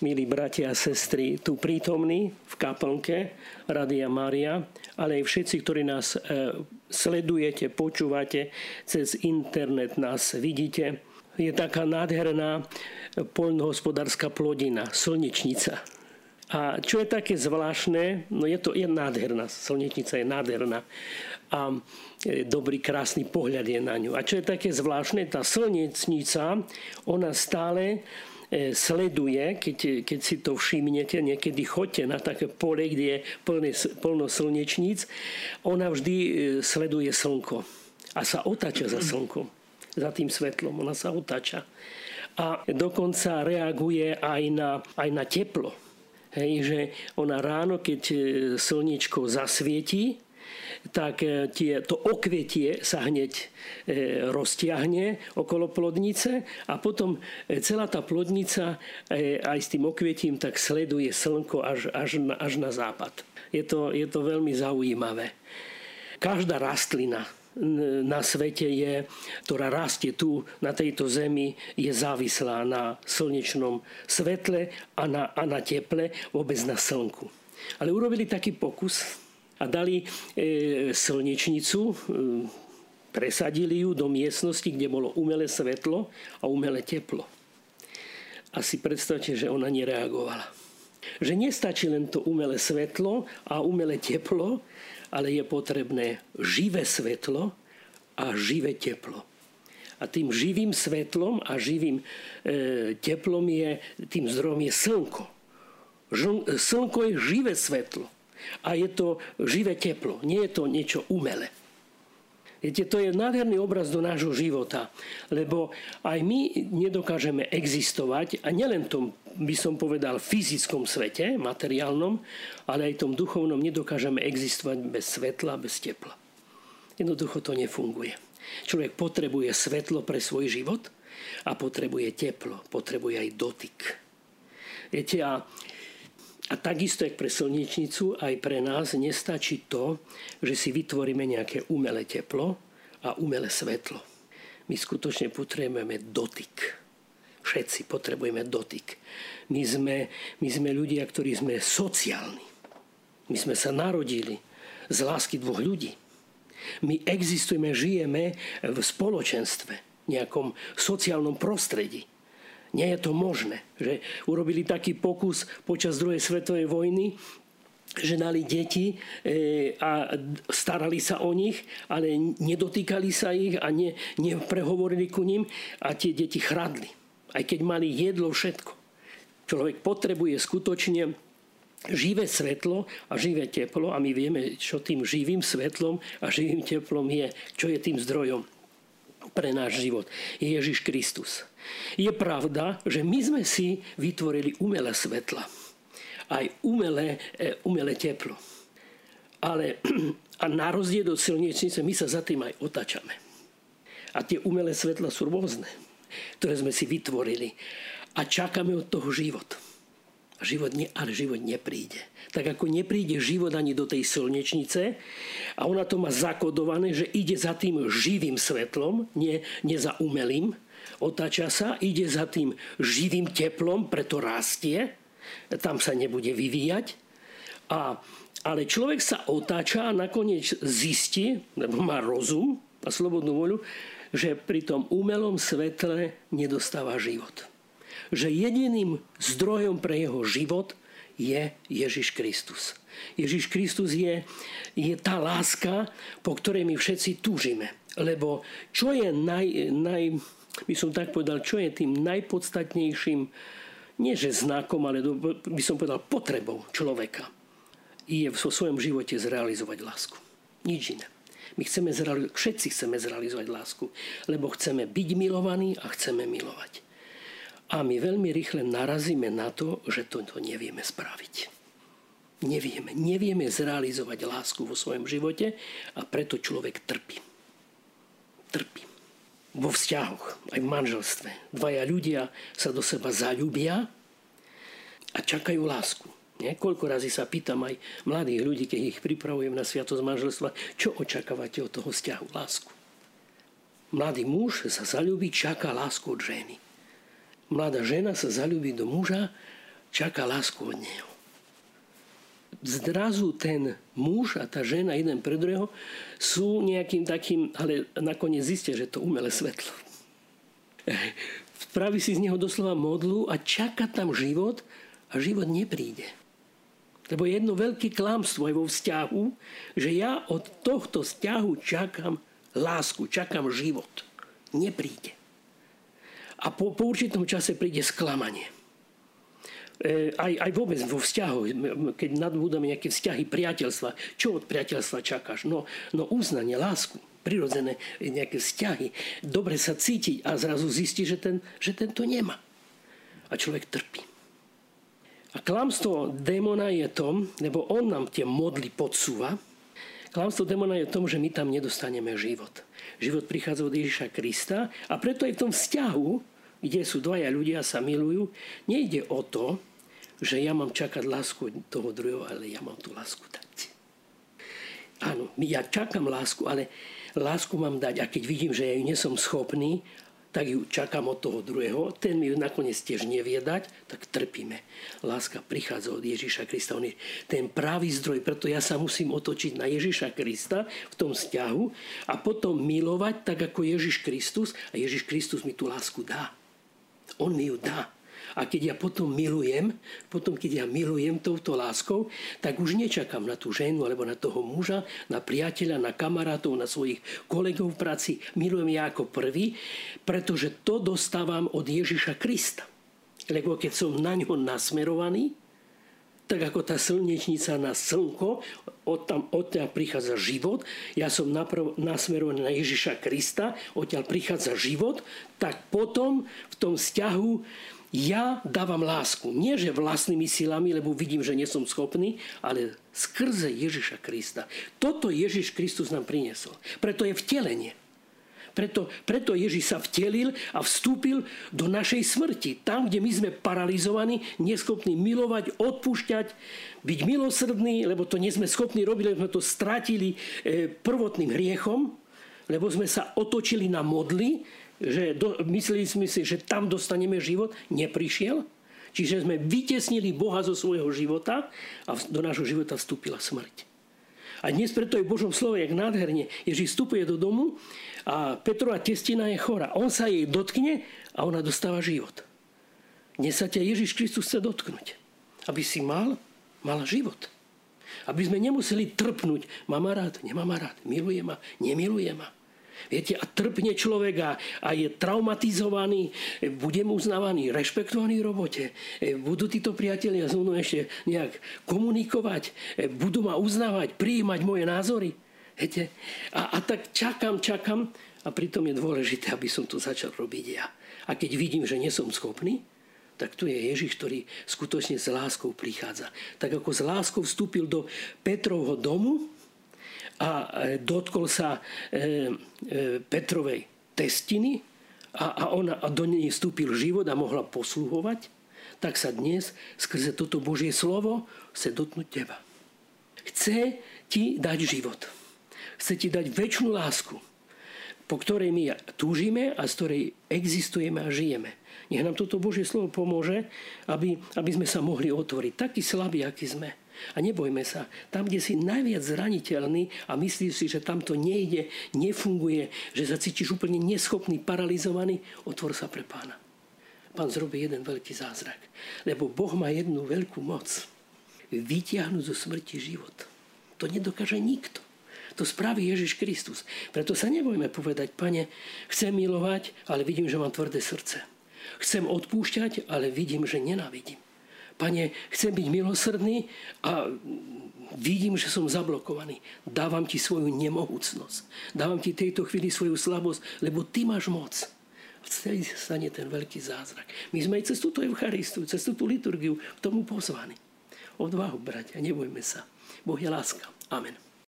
milí bratia a sestry, tu prítomní v kaplnke Radia Maria, ale aj všetci, ktorí nás e, sledujete, počúvate cez internet, nás vidíte. Je taká nádherná poľnohospodárska plodina, slnečnica. A čo je také zvláštne, no je to je nádherná, slnečnica je nádherná a e, dobrý, krásny pohľad je na ňu. A čo je také zvláštne, tá slnečnica, ona stále sleduje, keď, keď si to všimnete, niekedy chodte na také pole, kde je plné, plno slnečníc, ona vždy e, sleduje slnko a sa otáča za slnkom, za tým svetlom, ona sa otáča. A dokonca reaguje aj na, aj na teplo. Hej, že ona ráno, keď slniečko zasvieti, tak e, tie, to okvetie sa hneď e, roztiahne okolo plodnice a potom e, celá tá plodnica aj s tým okvietím tak sleduje slnko až, až, na, až na západ. Je to, je to veľmi zaujímavé. Každá rastlina na svete je, ktorá rastie tu na tejto zemi, je závislá na slnečnom svetle a na, a na teple, vôbec na slnku. Ale urobili taký pokus, a dali e, slnečnicu, e, presadili ju do miestnosti, kde bolo umelé svetlo a umelé teplo. A si predstavte, že ona nereagovala. Že nestačí len to umelé svetlo a umelé teplo, ale je potrebné živé svetlo a živé teplo. A tým živým svetlom a živým e, teplom je, tým zdrojom je slnko. Žl, slnko je živé svetlo. A je to živé teplo, nie je to niečo umelé. Viete, to je nádherný obraz do nášho života, lebo aj my nedokážeme existovať, a nielen tom, by som povedal, fyzickom svete, materiálnom, ale aj tom duchovnom nedokážeme existovať bez svetla, bez tepla. Jednoducho to nefunguje. Človek potrebuje svetlo pre svoj život a potrebuje teplo, potrebuje aj dotyk. Viete, a a takisto, jak pre slnečnicu, aj pre nás nestačí to, že si vytvoríme nejaké umelé teplo a umelé svetlo. My skutočne potrebujeme dotyk. Všetci potrebujeme dotyk. My sme, my sme ľudia, ktorí sme sociálni. My sme sa narodili z lásky dvoch ľudí. My existujeme, žijeme v spoločenstve, nejakom sociálnom prostredí. Nie je to možné. Že urobili taký pokus počas druhej svetovej vojny, že dali deti e, a starali sa o nich, ale nedotýkali sa ich a ne, neprehovorili ku ním a tie deti chradli. Aj keď mali jedlo, všetko. Človek potrebuje skutočne živé svetlo a živé teplo a my vieme, čo tým živým svetlom a živým teplom je, čo je tým zdrojom pre náš život. Je Ježiš Kristus. Je pravda, že my sme si vytvorili umelé svetla. Aj umelé, e, umelé teplo. Ale a na rozdiel od silničnice my sa za tým aj otačame. A tie umelé svetla sú rôzne, ktoré sme si vytvorili. A čakáme od toho život. Život ne, ale život nepríde. Tak ako nepríde život ani do tej slnečnice a ona to má zakodované, že ide za tým živým svetlom, nie, nie za umelým, otáča sa, ide za tým živým teplom, preto rastie, tam sa nebude vyvíjať. A, ale človek sa otáča a nakoniec zistí, lebo má rozum a slobodnú voľu, že pri tom umelom svetle nedostáva život. Že jediným zdrojom pre jeho život je Ježiš Kristus. Ježiš Kristus je, je tá láska, po ktorej my všetci túžime. Lebo čo je naj, naj, by som tak povedal, čo je tým najpodstatnejším, nie že znakom, ale by som povedal potrebou človeka, je vo svojom živote zrealizovať lásku. Nič iné. My chceme zrealizovať, všetci chceme zrealizovať lásku, lebo chceme byť milovaní a chceme milovať. A my veľmi rýchle narazíme na to, že to, nevieme spraviť. Nevieme. Nevieme zrealizovať lásku vo svojom živote a preto človek trpí. Trpí vo vzťahoch, aj v manželstve. Dvaja ľudia sa do seba zalúbia a čakajú lásku. Nie? Koľko razy sa pýtam aj mladých ľudí, keď ich pripravujem na sviatosť manželstva, čo očakávate od toho vzťahu, lásku. Mladý muž sa zalúbi, čaká lásku od ženy. Mladá žena sa zalúbi do muža čaká lásku od neho. Zdrazu ten muž a tá žena jeden pre druhého sú nejakým takým, ale nakoniec zistia, že to umelé svetlo. Spraví si z neho doslova modlu a čaká tam život a život nepríde. Lebo je jedno veľké klamstvo aj vo vzťahu, že ja od tohto vzťahu čakám lásku, čakám život. Nepríde. A po, po určitom čase príde sklamanie. E, aj, aj vôbec vo vzťahu, keď nadbúdame nejaké vzťahy priateľstva, čo od priateľstva čakáš? No, no uznanie, lásku, prirodzené nejaké vzťahy, dobre sa cítiť a zrazu zistí, že ten, že ten to nemá. A človek trpí. A klamstvo démona je tom, lebo on nám tie modly podsúva, klamstvo démona je tom, že my tam nedostaneme život. Život prichádza od Ježiša Krista a preto aj v tom vzťahu, kde sú dvaja ľudia sa milujú, nejde o to, že ja mám čakať lásku toho druhého, ale ja mám tú lásku dať. Áno, ja čakám lásku, ale lásku mám dať a keď vidím, že ja ju nesom schopný, tak ju čakám od toho druhého, ten mi ju nakoniec tiež nevie dať, tak trpíme. Láska prichádza od Ježiša Krista, on je ten pravý zdroj, preto ja sa musím otočiť na Ježiša Krista v tom vzťahu a potom milovať tak ako Ježiš Kristus a Ježiš Kristus mi tú lásku dá. On mi ju dá. A keď ja potom milujem, potom keď ja milujem touto láskou, tak už nečakám na tú ženu alebo na toho muža, na priateľa, na kamarátov, na svojich kolegov v práci. Milujem ja ako prvý, pretože to dostávam od Ježiša Krista. Lebo keď som na ňo nasmerovaný, tak ako tá slnečnica na slnko, od tam odtiaľ prichádza život, ja som naprv, nasmerovaný na Ježiša Krista, odtiaľ prichádza život, tak potom v tom vzťahu ja dávam lásku. Nie, že vlastnými silami, lebo vidím, že nie som schopný, ale skrze Ježiša Krista. Toto Ježiš Kristus nám priniesol. Preto je vtelenie. Preto, preto Ježiš sa vtelil a vstúpil do našej smrti. Tam, kde my sme paralizovaní, neschopní milovať, odpúšťať, byť milosrdní, lebo to nie sme schopní robiť, lebo sme to stratili e, prvotným hriechom, lebo sme sa otočili na modly, že do, mysleli sme si, že tam dostaneme život, neprišiel. Čiže sme vytesnili Boha zo svojho života a do nášho života vstúpila smrť. A dnes preto je v Božom slove, jak nádherne, Ježíš vstupuje do domu a Petrova testina je chora. On sa jej dotkne a ona dostáva život. Dnes sa ťa Ježiš Kristus chce dotknúť. Aby si mal, mal život. Aby sme nemuseli trpnúť. Mám rád, nemám rád, miluje ma, nemiluje ma. Viete, a trpne človek a, a je traumatizovaný, bude mu uznávaný, rešpektovaný v robote. E, budú títo priatelia so mnou ešte nejak komunikovať, e, budú ma uznávať, prijímať moje názory. Viete? A, a tak čakám, čakám a pritom je dôležité, aby som to začal robiť ja. A keď vidím, že nie som schopný, tak tu je Ježiš, ktorý skutočne s láskou prichádza. Tak ako s láskou vstúpil do Petrovho domu, a dotkol sa e, e, Petrovej testiny a ona a do nej vstúpil život a mohla posluhovať, tak sa dnes skrze toto Božie slovo chce dotknúť teba. Chce ti dať život. Chce ti dať väčšinu lásku, po ktorej my túžime a z ktorej existujeme a žijeme. Nech nám toto Božie slovo pomôže, aby, aby sme sa mohli otvoriť. Taký slabý, aký sme a nebojme sa, tam, kde si najviac zraniteľný a myslíš si, že tam to nejde, nefunguje, že sa cítiš úplne neschopný, paralizovaný, otvor sa pre pána. Pán zrobí jeden veľký zázrak. Lebo Boh má jednu veľkú moc. Vytiahnuť zo smrti život. To nedokáže nikto. To spraví Ježiš Kristus. Preto sa nebojme povedať, pane, chcem milovať, ale vidím, že mám tvrdé srdce. Chcem odpúšťať, ale vidím, že nenávidím. Pane, chcem byť milosrdný a vidím, že som zablokovaný. Dávam ti svoju nemohúcnosť. Dávam ti tejto chvíli svoju slabosť, lebo ty máš moc. Vtedy sa stane ten veľký zázrak. My sme aj cez túto Eucharistiu, cez túto liturgiu k tomu pozvaní. Odvahu, bratia, nebojme sa. Boh je láska. Amen.